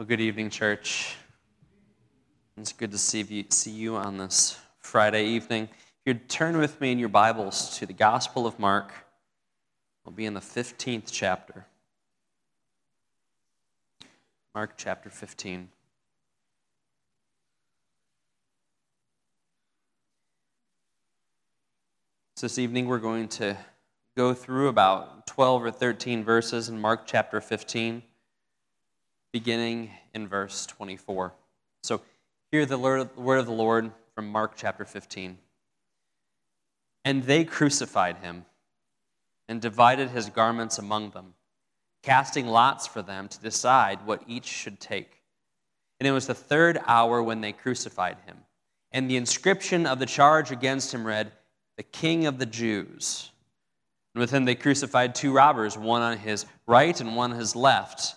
Well, good evening, church. It's good to see you, see you on this Friday evening. If you'd turn with me in your Bibles to the Gospel of Mark, we'll be in the 15th chapter. Mark chapter 15. So this evening we're going to go through about 12 or 13 verses in Mark chapter 15 beginning in verse 24. So, hear the word of the Lord from Mark chapter 15. And they crucified him and divided his garments among them, casting lots for them to decide what each should take. And it was the third hour when they crucified him. And the inscription of the charge against him read, The King of the Jews. And with him they crucified two robbers, one on his right and one on his left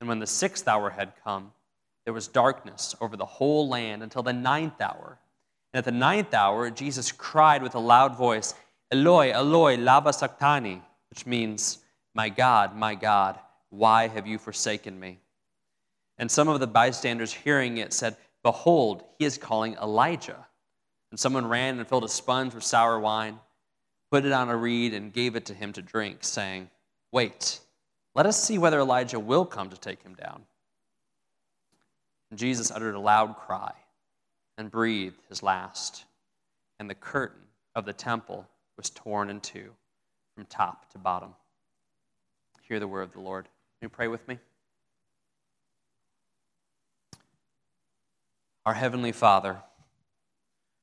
And when the sixth hour had come, there was darkness over the whole land until the ninth hour. And at the ninth hour, Jesus cried with a loud voice, Eloi, Eloi, lama sabachthani, which means, My God, my God, why have you forsaken me? And some of the bystanders hearing it said, Behold, he is calling Elijah. And someone ran and filled a sponge with sour wine, put it on a reed, and gave it to him to drink, saying, Wait let us see whether Elijah will come to take him down. And Jesus uttered a loud cry and breathed his last, and the curtain of the temple was torn in two from top to bottom. Hear the word of the Lord. Can you pray with me? Our Heavenly Father,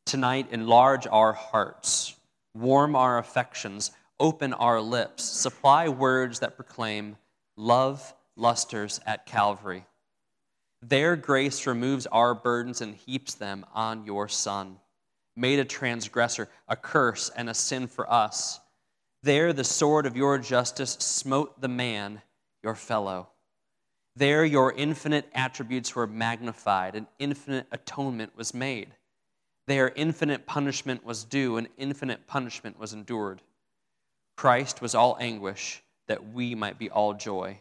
tonight enlarge our hearts, warm our affections, open our lips, supply words that proclaim love lusters at Calvary. Their grace removes our burdens and heaps them on your Son, made a transgressor, a curse, and a sin for us. There the sword of your justice smote the man, your fellow. There your infinite attributes were magnified, and infinite atonement was made. There infinite punishment was due, and infinite punishment was endured. Christ was all anguish that we might be all joy,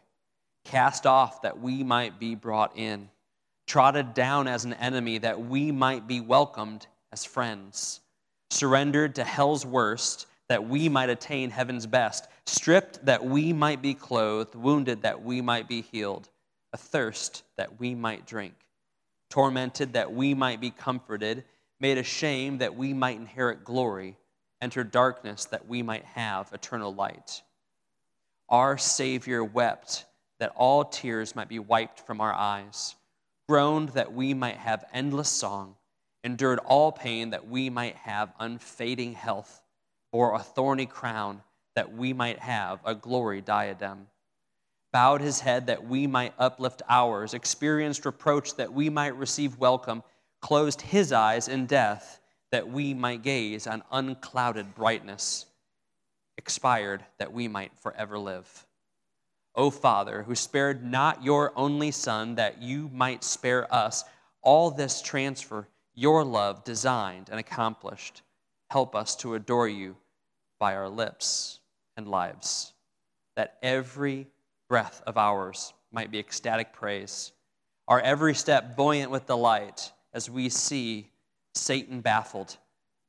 cast off that we might be brought in, trodden down as an enemy that we might be welcomed as friends, surrendered to hell's worst that we might attain heaven's best, stripped that we might be clothed, wounded that we might be healed, athirst that we might drink, tormented that we might be comforted, made ashamed that we might inherit glory, enter darkness that we might have eternal light our Savior wept that all tears might be wiped from our eyes, groaned that we might have endless song, endured all pain that we might have unfading health, or a thorny crown that we might have a glory diadem. Bowed his head that we might uplift ours, experienced reproach that we might receive welcome, closed his eyes in death that we might gaze on unclouded brightness expired that we might forever live. O Father, who spared not your only Son that you might spare us, all this transfer your love designed and accomplished. Help us to adore you by our lips and lives, that every breath of ours might be ecstatic praise, our every step buoyant with delight as we see Satan baffled,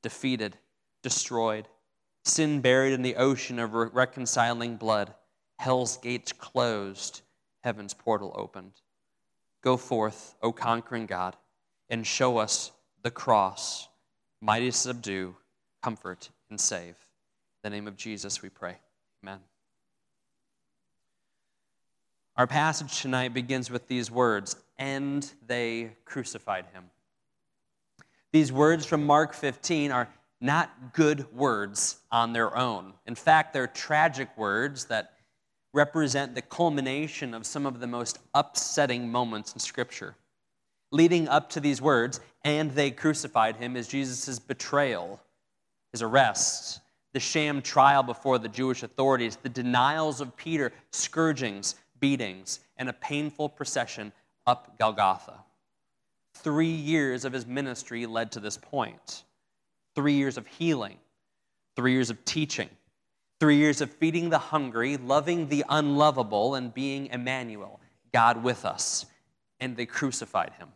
defeated, destroyed, sin buried in the ocean of reconciling blood, hell's gates closed, heaven's portal opened. Go forth, O conquering God, and show us the cross, mighty to subdue, comfort, and save. In the name of Jesus we pray. Amen. Our passage tonight begins with these words, and they crucified him. These words from Mark 15 are not good words on their own. In fact, they're tragic words that represent the culmination of some of the most upsetting moments in Scripture. leading up to these words, and they crucified him, is Jesus' betrayal, his arrest, the sham trial before the Jewish authorities, the denials of Peter, scourgings, beatings, and a painful procession up Golgotha. Three years of his ministry led to this point. Three years of healing, three years of teaching, three years of feeding the hungry, loving the unlovable, and being Emmanuel, God with us. And they crucified him.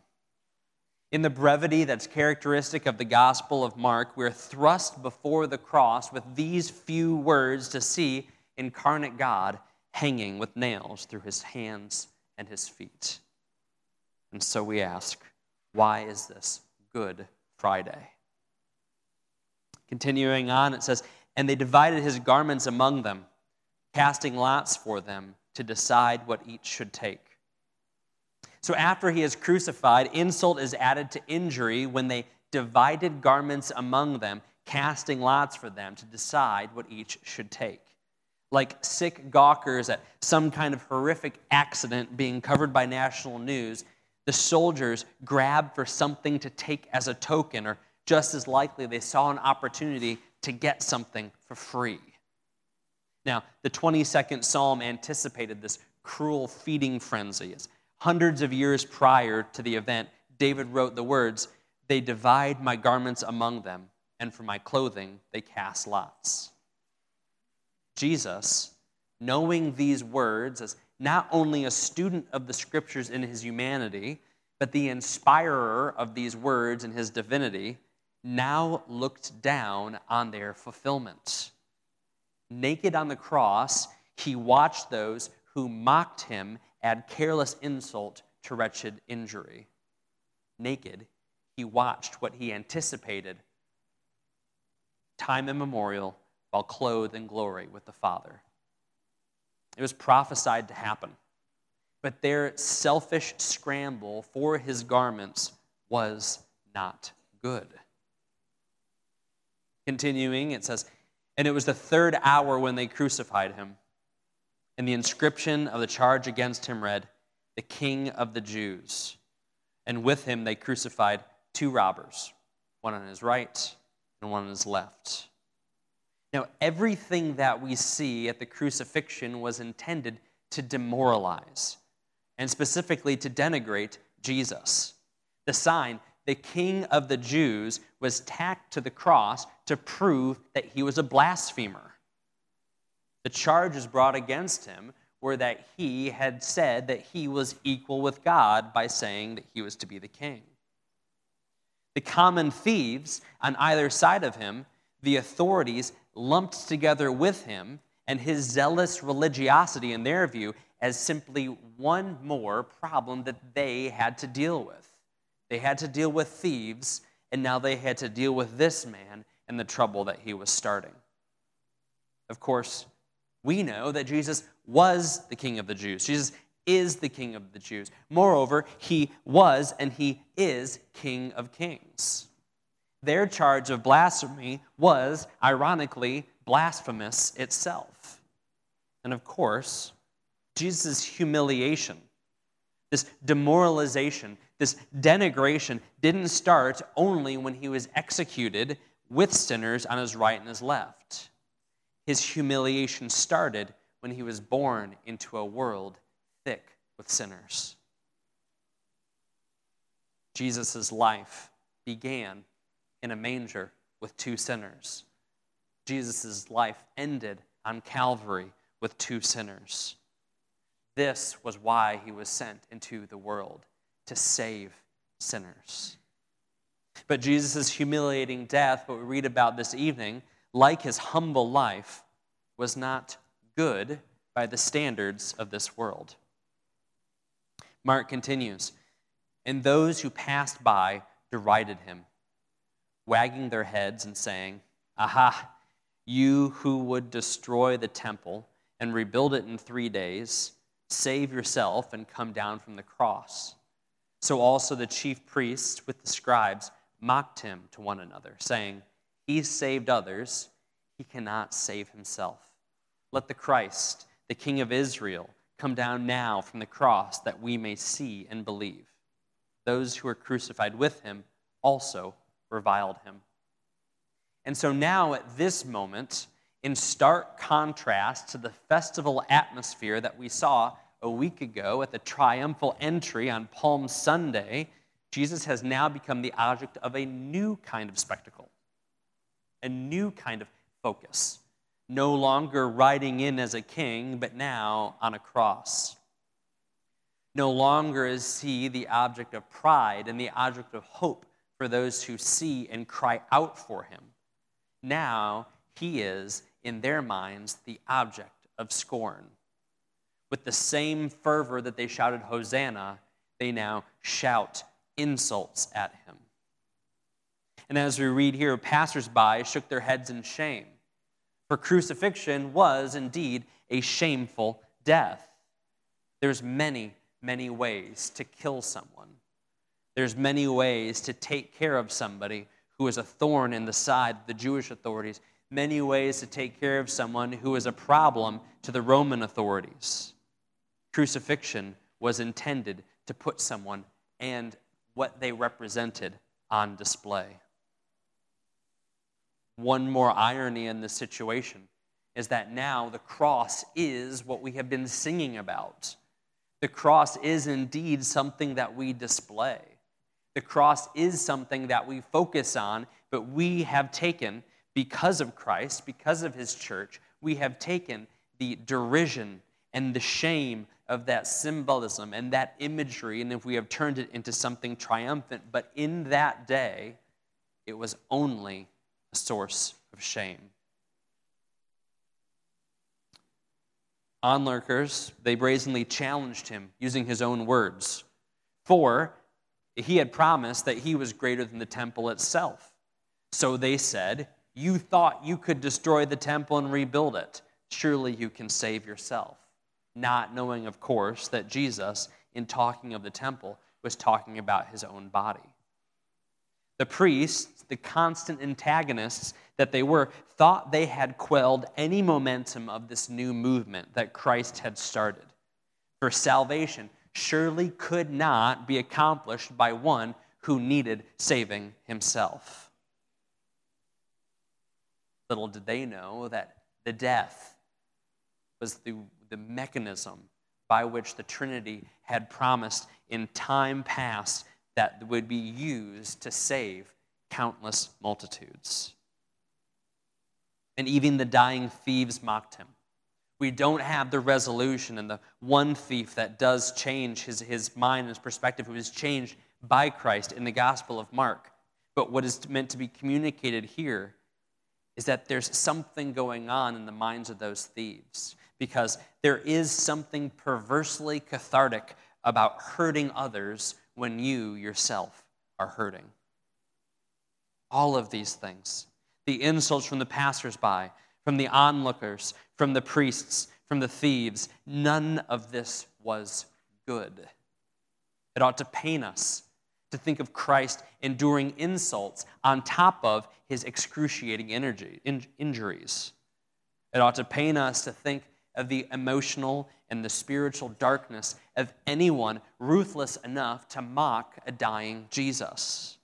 In the brevity that's characteristic of the Gospel of Mark, we're thrust before the cross with these few words to see incarnate God hanging with nails through his hands and his feet. And so we ask, why is this Good Friday? Continuing on, it says, And they divided his garments among them, casting lots for them to decide what each should take. So after he is crucified, insult is added to injury when they divided garments among them, casting lots for them to decide what each should take. Like sick gawkers at some kind of horrific accident being covered by national news, the soldiers grabbed for something to take as a token, or just as likely, they saw an opportunity to get something for free. Now, the 22nd Psalm anticipated this cruel feeding frenzy. As Hundreds of years prior to the event, David wrote the words, They divide my garments among them, and for my clothing they cast lots. Jesus, knowing these words as not only a student of the scriptures in his humanity, but the inspirer of these words in his divinity, now looked down on their fulfillment. Naked on the cross, he watched those who mocked him add careless insult to wretched injury. Naked, he watched what he anticipated time immemorial while clothed in glory with the Father. It was prophesied to happen, but their selfish scramble for his garments was not good. Continuing, it says, And it was the third hour when they crucified him. And the inscription of the charge against him read, The King of the Jews. And with him they crucified two robbers, one on his right and one on his left. Now, everything that we see at the crucifixion was intended to demoralize, and specifically to denigrate Jesus. The sign, the King of the Jews, was tacked to the cross to prove that he was a blasphemer. The charges brought against him were that he had said that he was equal with God by saying that he was to be the king. The common thieves on either side of him, the authorities lumped together with him and his zealous religiosity, in their view, as simply one more problem that they had to deal with. They had to deal with thieves, and now they had to deal with this man and the trouble that he was starting. Of course, we know that Jesus was the King of the Jews. Jesus is the King of the Jews. Moreover, he was and he is King of Kings. Their charge of blasphemy was, ironically, blasphemous itself. And of course, Jesus' humiliation, this demoralization, this denigration didn't start only when he was executed with sinners on his right and his left. His humiliation started when he was born into a world thick with sinners. Jesus' life began in a manger with two sinners. Jesus' life ended on Calvary with two sinners. This was why he was sent into the world to save sinners. But Jesus' humiliating death, what we read about this evening, like his humble life, was not good by the standards of this world. Mark continues, and those who passed by derided him, wagging their heads and saying, Aha, you who would destroy the temple and rebuild it in three days, save yourself and come down from the cross. So also the chief priests with the scribes mocked him to one another, saying, He saved others he cannot save himself. Let the Christ, the King of Israel, come down now from the cross that we may see and believe. those who were crucified with him also reviled him. And so now, at this moment, in stark contrast to the festival atmosphere that we saw a week ago at the triumphal entry on Palm Sunday, Jesus has now become the object of a new kind of spectacle, a new kind of focus. No longer riding in as a king, but now on a cross. No longer is he the object of pride and the object of hope for those who see and cry out for him. Now he is, in their minds, the object of scorn. With the same fervor that they shouted, Hosanna, they now shout insults at him. And as we read here, passersby shook their heads in shame. For crucifixion was indeed a shameful death. There's many, many ways to kill someone. There's many ways to take care of somebody who is a thorn in the side of the Jewish authorities, many ways to take care of someone who is a problem to the Roman authorities. Crucifixion was intended to put someone and what they represented on display. One more irony in this situation is that now the cross is what we have been singing about. The cross is indeed something that we display. The cross is something that we focus on, but we have taken, because of Christ, because of his church, we have taken the derision and the shame of that symbolism and that imagery, and if we have turned it into something triumphant, but in that day, it was only a source of shame. Onlookers, they brazenly challenged him using his own words. For he had promised that he was greater than the temple itself. So they said, You thought you could destroy the temple and rebuild it. Surely you can save yourself not knowing, of course, that Jesus, in talking of the temple, was talking about his own body. The priests, the constant antagonists that they were, thought they had quelled any momentum of this new movement that Christ had started. For salvation surely could not be accomplished by one who needed saving himself. Little did they know that the death was the the mechanism by which the Trinity had promised in time past that would be used to save countless multitudes. And even the dying thieves mocked him. We don't have the resolution, and the one thief that does change his, his mind and his perspective, who is changed by Christ in the Gospel of Mark. But what is meant to be communicated here is that there's something going on in the minds of those thieves because there is something perversely cathartic about hurting others when you yourself are hurting. All of these things the insults from the passersby, from the onlookers, from the priests, from the thieves none of this was good. It ought to pain us to think of Christ enduring insults on top of his excruciating energy, in, injuries. It ought to pain us to think of the emotional and the spiritual darkness of anyone ruthless enough to mock a dying Jesus.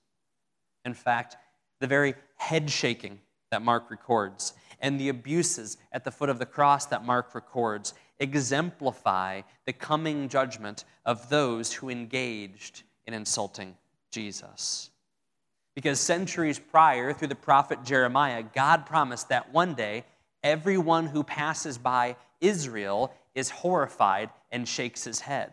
In fact, the very head shaking that Mark records and the abuses at the foot of the cross that Mark records exemplify the coming judgment of those who engaged in insulting Jesus. Because centuries prior, through the prophet Jeremiah, God promised that one day everyone who passes by Israel is horrified and shakes his head.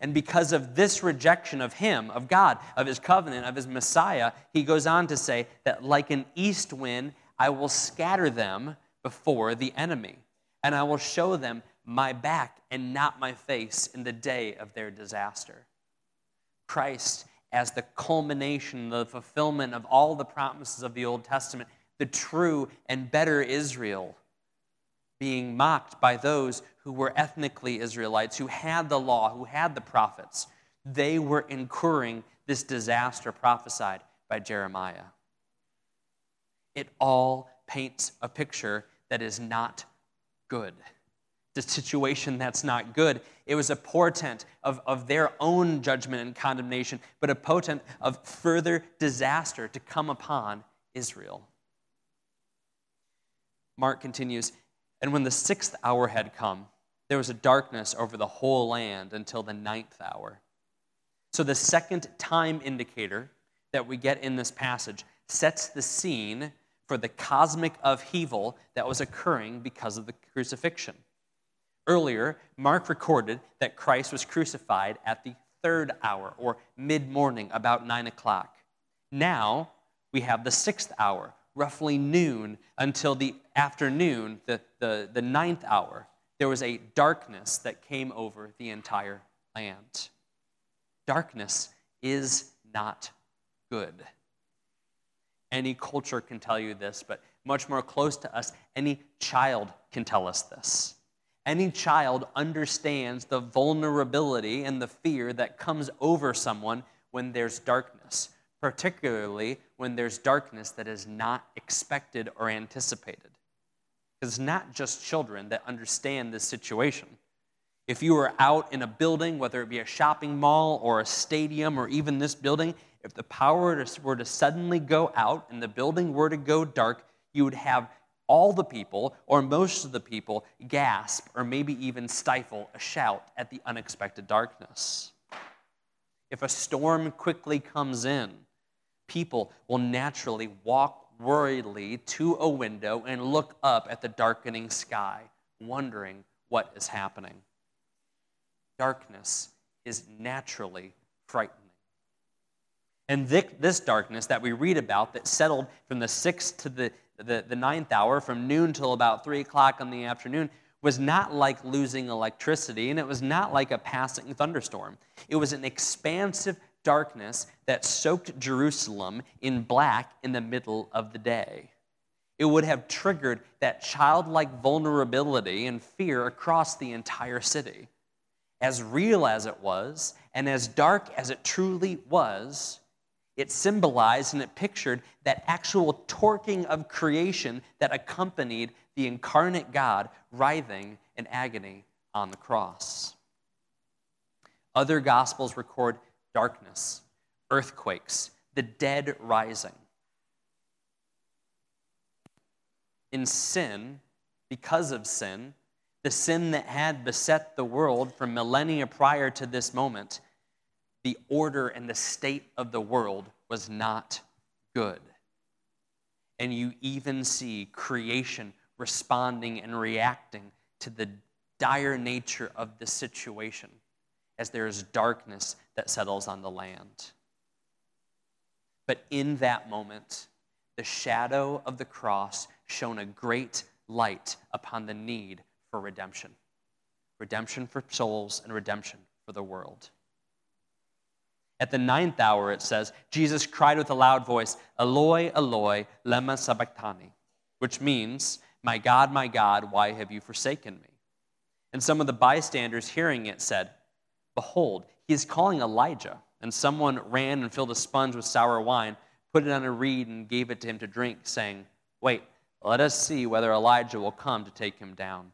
And because of this rejection of him, of God, of his covenant, of his Messiah, he goes on to say that, like an east wind, I will scatter them before the enemy, and I will show them my back and not my face in the day of their disaster. Christ, as the culmination, the fulfillment of all the promises of the Old Testament, the true and better Israel being mocked by those who were ethnically Israelites, who had the law, who had the prophets. They were incurring this disaster prophesied by Jeremiah. It all paints a picture that is not good. the situation that's not good. It was a portent of, of their own judgment and condemnation, but a potent of further disaster to come upon Israel. Mark continues, and when the sixth hour had come, there was a darkness over the whole land until the ninth hour. So the second time indicator that we get in this passage sets the scene for the cosmic upheaval that was occurring because of the crucifixion. Earlier, Mark recorded that Christ was crucified at the third hour or mid morning, about nine o'clock. Now we have the sixth hour, roughly noon until the afternoon, the, the, the ninth hour. There was a darkness that came over the entire land. Darkness is not good. Any culture can tell you this, but much more close to us, any child can tell us this. Any child understands the vulnerability and the fear that comes over someone when there's darkness, particularly when there's darkness that is not expected or anticipated. It's not just children that understand this situation. If you were out in a building, whether it be a shopping mall or a stadium or even this building, if the power were to suddenly go out and the building were to go dark, you would have all the people, or most of the people, gasp or maybe even stifle a shout at the unexpected darkness. If a storm quickly comes in, people will naturally walk worriedly to a window and look up at the darkening sky, wondering what is happening. Darkness is naturally frightening. And this darkness that we read about that settled from the sixth to the the, the ninth hour, from noon till about 3 o'clock in the afternoon, was not like losing electricity, and it was not like a passing thunderstorm. It was an expansive darkness that soaked Jerusalem in black in the middle of the day. It would have triggered that childlike vulnerability and fear across the entire city. As real as it was, and as dark as it truly was, it symbolized and it pictured that actual torquing of creation that accompanied the incarnate God writhing in agony on the cross. Other gospels record darkness, earthquakes, the dead rising. In sin, because of sin, the sin that had beset the world from millennia prior to this moment, the order and the state of the world was not good. And you even see creation responding and reacting to the dire nature of the situation as there is darkness that settles on the land. But in that moment, the shadow of the cross shone a great light upon the need for redemption redemption for souls and redemption for the world. At the ninth hour, it says, Jesus cried with a loud voice, Eloi, Eloi, lema sabachthani, which means, My God, my God, why have you forsaken me? And some of the bystanders hearing it said, Behold, he is calling Elijah. And someone ran and filled a sponge with sour wine, put it on a reed, and gave it to him to drink, saying, Wait, let us see whether Elijah will come to take him down.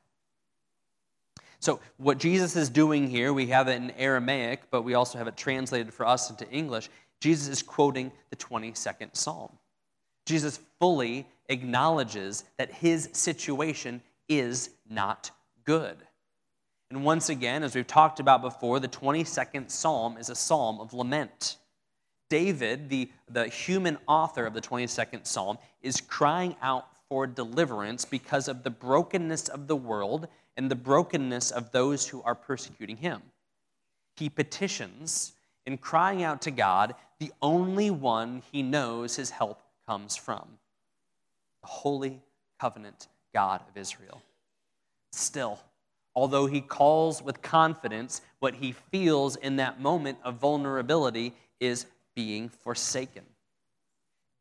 So, what Jesus is doing here, we have it in Aramaic, but we also have it translated for us into English. Jesus is quoting the 22nd Psalm. Jesus fully acknowledges that his situation is not good. And once again, as we've talked about before, the 22nd Psalm is a psalm of lament. David, the, the human author of the 22nd Psalm, is crying out for deliverance because of the brokenness of the world and the brokenness of those who are persecuting him. He petitions in crying out to God, the only one he knows his help comes from the holy covenant God of Israel. Still, although he calls with confidence, what he feels in that moment of vulnerability is being forsaken.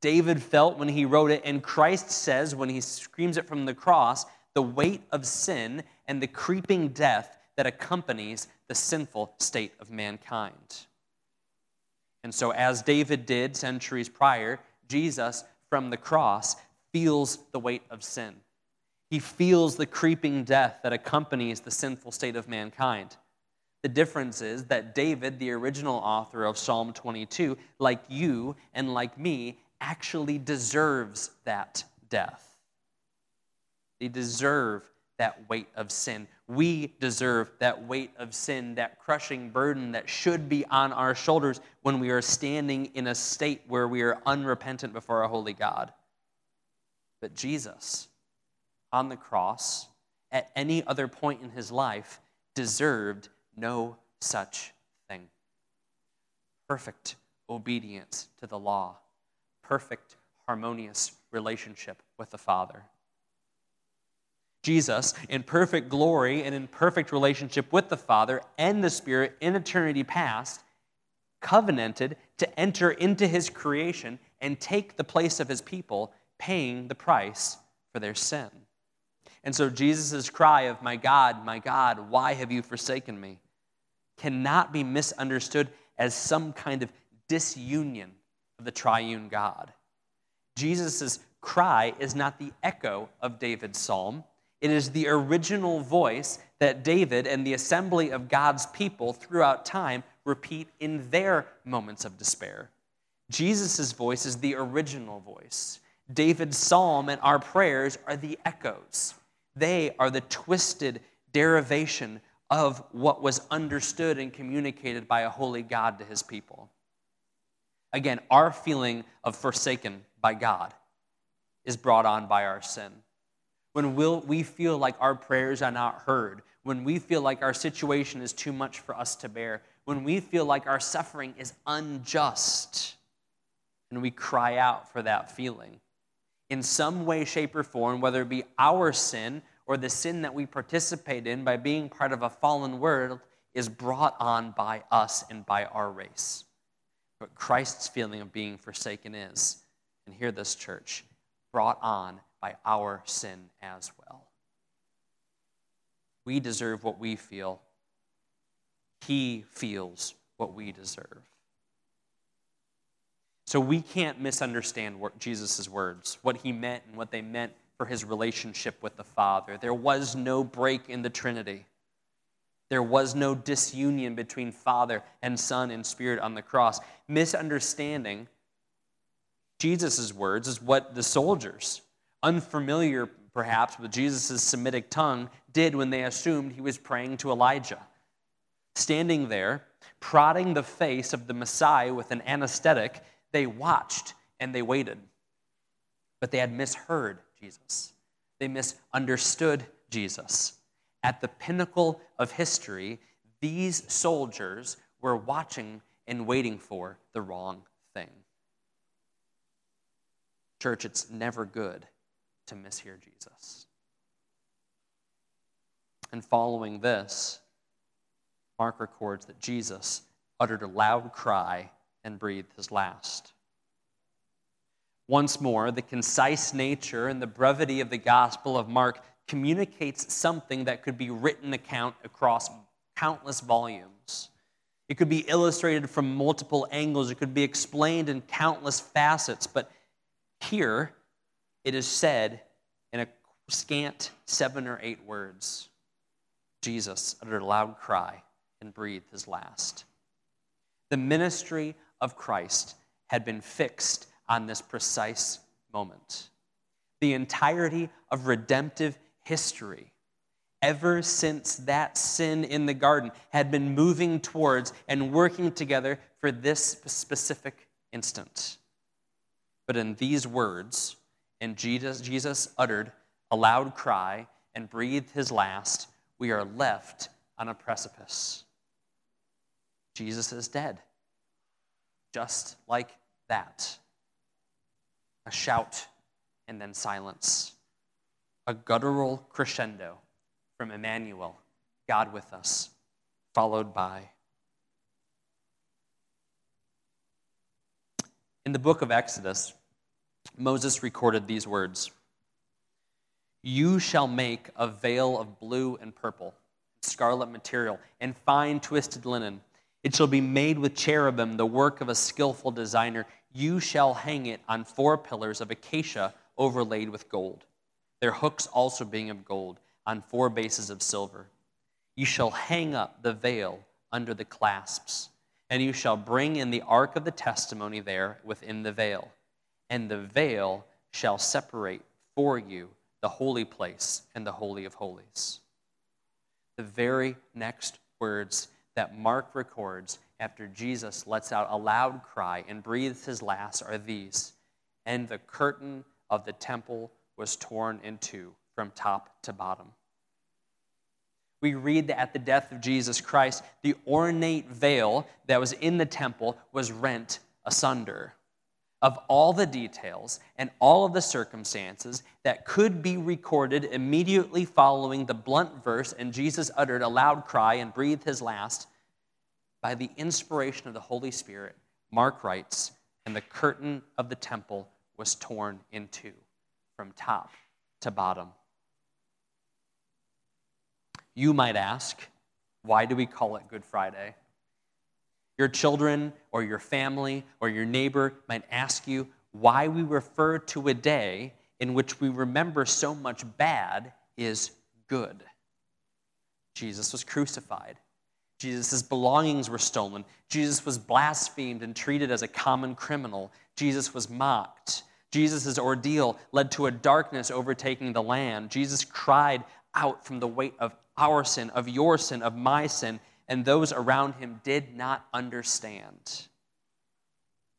David felt when he wrote it, and Christ says when he screams it from the cross, the weight of sin and the creeping death that accompanies the sinful state of mankind. And so, as David did centuries prior, Jesus from the cross feels the weight of sin. He feels the creeping death that accompanies the sinful state of mankind. The difference is that David, the original author of Psalm 22, like you and like me, actually deserves that death. They deserve that weight of sin. We deserve that weight of sin, that crushing burden that should be on our shoulders when we are standing in a state where we are unrepentant before a holy God. But Jesus, on the cross, at any other point in his life, deserved no such thing. Perfect obedience to the law, perfect, harmonious relationship with the Father. Jesus, in perfect glory and in perfect relationship with the Father and the Spirit in eternity past, covenanted to enter into his creation and take the place of his people, paying the price for their sin. And so Jesus' cry of, My God, my God, why have you forsaken me? cannot be misunderstood as some kind of disunion of the triune God. Jesus' cry is not the echo of David's psalm. It is the original voice that David and the assembly of God's people throughout time repeat in their moments of despair. Jesus' voice is the original voice. David's psalm and our prayers are the echoes. They are the twisted derivation of what was understood and communicated by a holy God to his people. Again, our feeling of forsaken by God is brought on by our sin. When we'll, we feel like our prayers are not heard, when we feel like our situation is too much for us to bear, when we feel like our suffering is unjust, and we cry out for that feeling. In some way, shape, or form, whether it be our sin or the sin that we participate in by being part of a fallen world is brought on by us and by our race. But Christ's feeling of being forsaken is, and hear this, church, brought on by our sin as well. We deserve what we feel, He feels what we deserve. So we can't misunderstand Jesus' words, what he meant and what they meant for his relationship with the Father. There was no break in the Trinity. There was no disunion between Father and Son and Spirit on the cross. Misunderstanding Jesus' words is what the soldiers, unfamiliar perhaps with Jesus' Semitic tongue, did when they assumed he was praying to Elijah. Standing there, prodding the face of the Messiah with an anesthetic, they watched and they waited. But they had misheard Jesus. They misunderstood Jesus. At the pinnacle of history, these soldiers were watching and waiting for the wrong thing. Church, it's never good to mishear Jesus. And following this, Mark records that Jesus uttered a loud cry and breathed his last. Once more, the concise nature and the brevity of the Gospel of Mark communicates something that could be written account across countless volumes. It could be illustrated from multiple angles, it could be explained in countless facets, but here it is said in a scant seven or eight words Jesus uttered a loud cry and breathed his last. The ministry of Christ had been fixed on this precise moment. The entirety of redemptive history, ever since that sin in the garden, had been moving towards and working together for this specific instant. But in these words, and Jesus, Jesus uttered a loud cry and breathed his last, we are left on a precipice. Jesus is dead. Just like that a shout, and then silence. A guttural crescendo from Emmanuel, God with us, followed by. In the book of Exodus, Moses recorded these words You shall make a veil of blue and purple, scarlet material, and fine twisted linen. It shall be made with cherubim, the work of a skillful designer. You shall hang it on four pillars of acacia overlaid with gold. their hooks also being of gold, on four bases of silver. You shall hang up the veil under the clasps, and you shall bring in the ark of the testimony there within the veil. And the veil shall separate for you the holy place and the holy of holies. The very next words that Mark records after Jesus lets out a loud cry and breathes his last are these And the curtain of the temple was torn in two from top to bottom. We read that at the death of Jesus Christ, the ornate veil that was in the temple was rent asunder. Of all the details and all of the circumstances that could be recorded immediately following the blunt verse, and Jesus uttered a loud cry and breathed his last, by the inspiration of the Holy Spirit, Mark writes, and the curtain of the temple was torn in two from top to bottom. You might ask, why do we call it Good Friday? Your children or your family or your neighbor might ask you why we refer to a day in which we remember so much bad is good. Jesus was crucified. Jesus' belongings were stolen. Jesus was blasphemed and treated as a common criminal. Jesus was mocked. Jesus' ordeal led to a darkness overtaking the land. Jesus cried out from the weight of our sin, of your sin, of my sin, and those around him did not understand.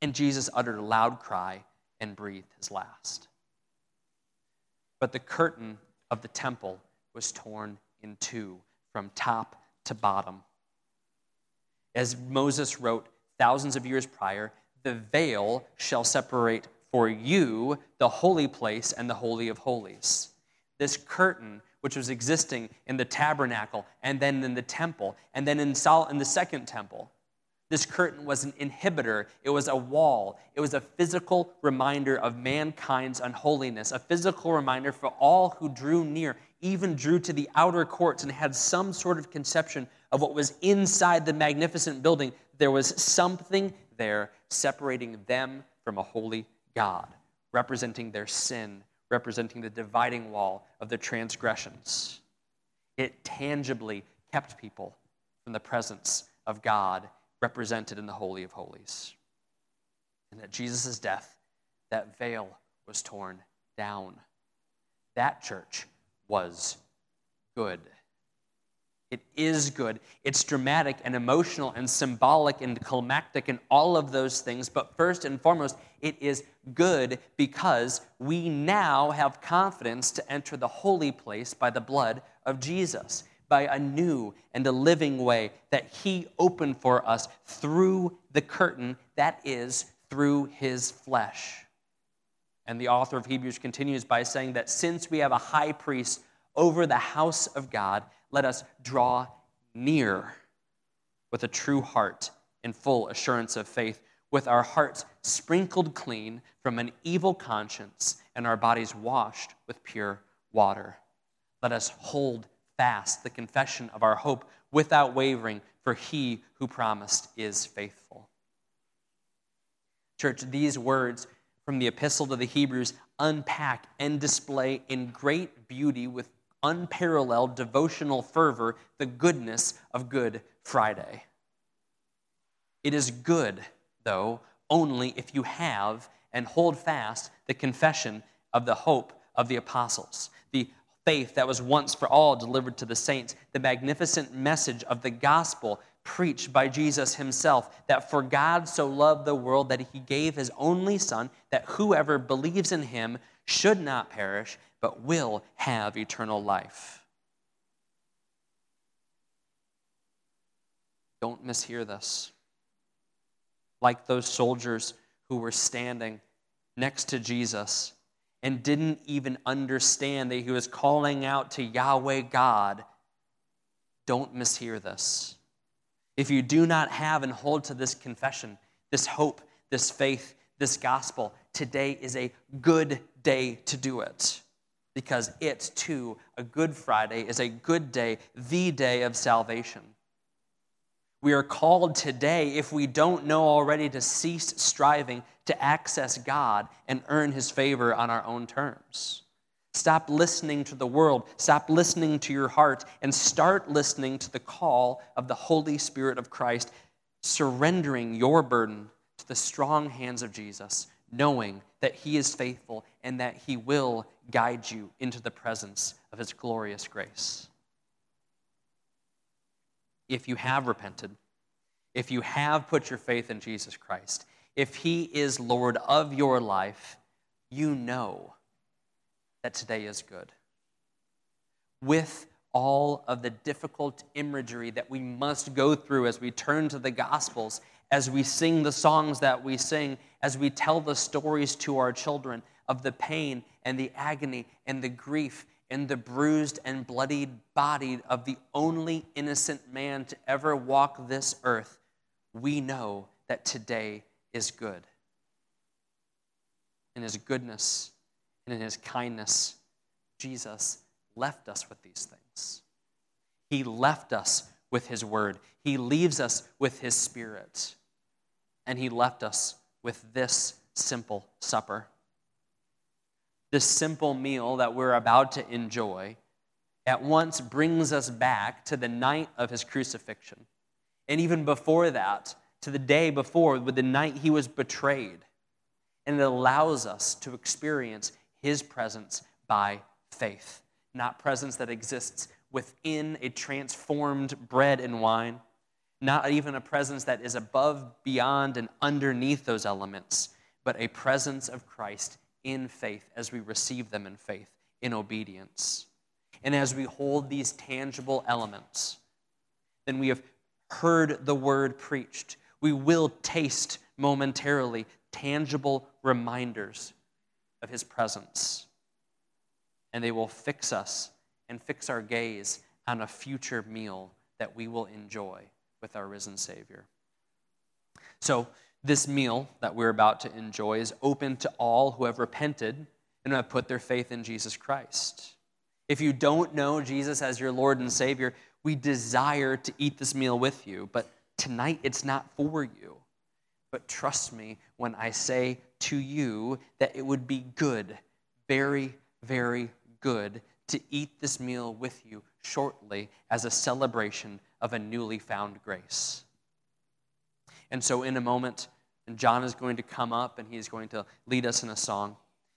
And Jesus uttered a loud cry and breathed his last. But the curtain of the temple was torn in two from top to bottom. As Moses wrote thousands of years prior, the veil shall separate for you the holy place and the holy of holies. This curtain, which was existing in the tabernacle and then in the temple and then in, Sol- in the second temple, this curtain was an inhibitor. It was a wall. It was a physical reminder of mankind's unholiness, a physical reminder for all who drew near, even drew to the outer courts and had some sort of conception of what was inside the magnificent building. There was something there separating them from a holy God, representing their sin, representing the dividing wall of the transgressions. It tangibly kept people from the presence of God represented in the Holy of Holies. And at Jesus' death, that veil was torn down. That church was good. It is good. It's dramatic and emotional and symbolic and climactic and all of those things. But first and foremost, it is good because we now have confidence to enter the holy place by the blood of Jesus, by a new and a living way that He opened for us through the curtain that is through His flesh. And the author of Hebrews continues by saying that since we have a high priest over the house of God, let us draw near with a true heart and full assurance of faith, with our hearts sprinkled clean from an evil conscience and our bodies washed with pure water. Let us hold fast the confession of our hope without wavering, for he who promised is faithful. Church, these words from the epistle to the Hebrews unpack and display in great beauty with unparalleled devotional fervor the goodness of Good Friday. It is good, though, only if you have and hold fast the confession of the hope of the apostles, the faith that was once for all delivered to the saints, the magnificent message of the gospel preached by Jesus himself that for God so loved the world that he gave his only Son, that whoever believes in him should not perish, but will have eternal life. Don't mishear this. Like those soldiers who were standing next to Jesus and didn't even understand that he was calling out to Yahweh God, don't mishear this. If you do not have and hold to this confession, this hope, this faith, this gospel, today is a good day to do it because it too, a Good Friday, is a good day, the day of salvation. We are called today, if we don't know already, to cease striving to access God and earn his favor on our own terms. Stop listening to the world. Stop listening to your heart and start listening to the call of the Holy Spirit of Christ, surrendering your burden to the strong hands of Jesus, knowing that He is faithful and that He will guide you into the presence of His glorious grace. If you have repented, if you have put your faith in Jesus Christ, if He is Lord of your life, you know that today is good. With all of the difficult imagery that we must go through as we turn to the Gospels, as we sing the songs that we sing, as we tell the stories to our children of the pain and the agony and the grief and the bruised and bloodied body of the only innocent man to ever walk this earth, we know that today is good. In his goodness and in his kindness, Jesus left us with these things. He left us with his word. He leaves us with his spirit. And he left us with this simple supper. This simple meal that we're about to enjoy at once brings us back to the night of his crucifixion. And even before that, to the day before, with the night he was betrayed. And it allows us to experience his presence by faith, not presence that exists within a transformed bread and wine, not even a presence that is above, beyond, and underneath those elements, but a presence of Christ in faith as we receive them in faith, in obedience. And as we hold these tangible elements, then we have heard the word preached. We will taste momentarily tangible reminders of his presence. And they will fix us and fix our gaze on a future meal that we will enjoy with our risen Savior. So, this meal that we're about to enjoy is open to all who have repented and have put their faith in Jesus Christ. If you don't know Jesus as your Lord and Savior, we desire to eat this meal with you, but tonight it's not for you. But trust me when I say to you that it would be good, very, very good, to eat this meal with you shortly as a celebration of a newly found grace. And so, in a moment, John is going to come up and he's going to lead us in a song.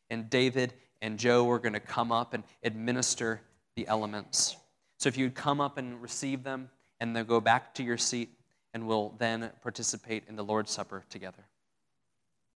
And David and Joe are going to come up and administer the elements. So, if you'd come up and receive them, and then go back to your seat, and we'll then participate in the Lord's Supper together.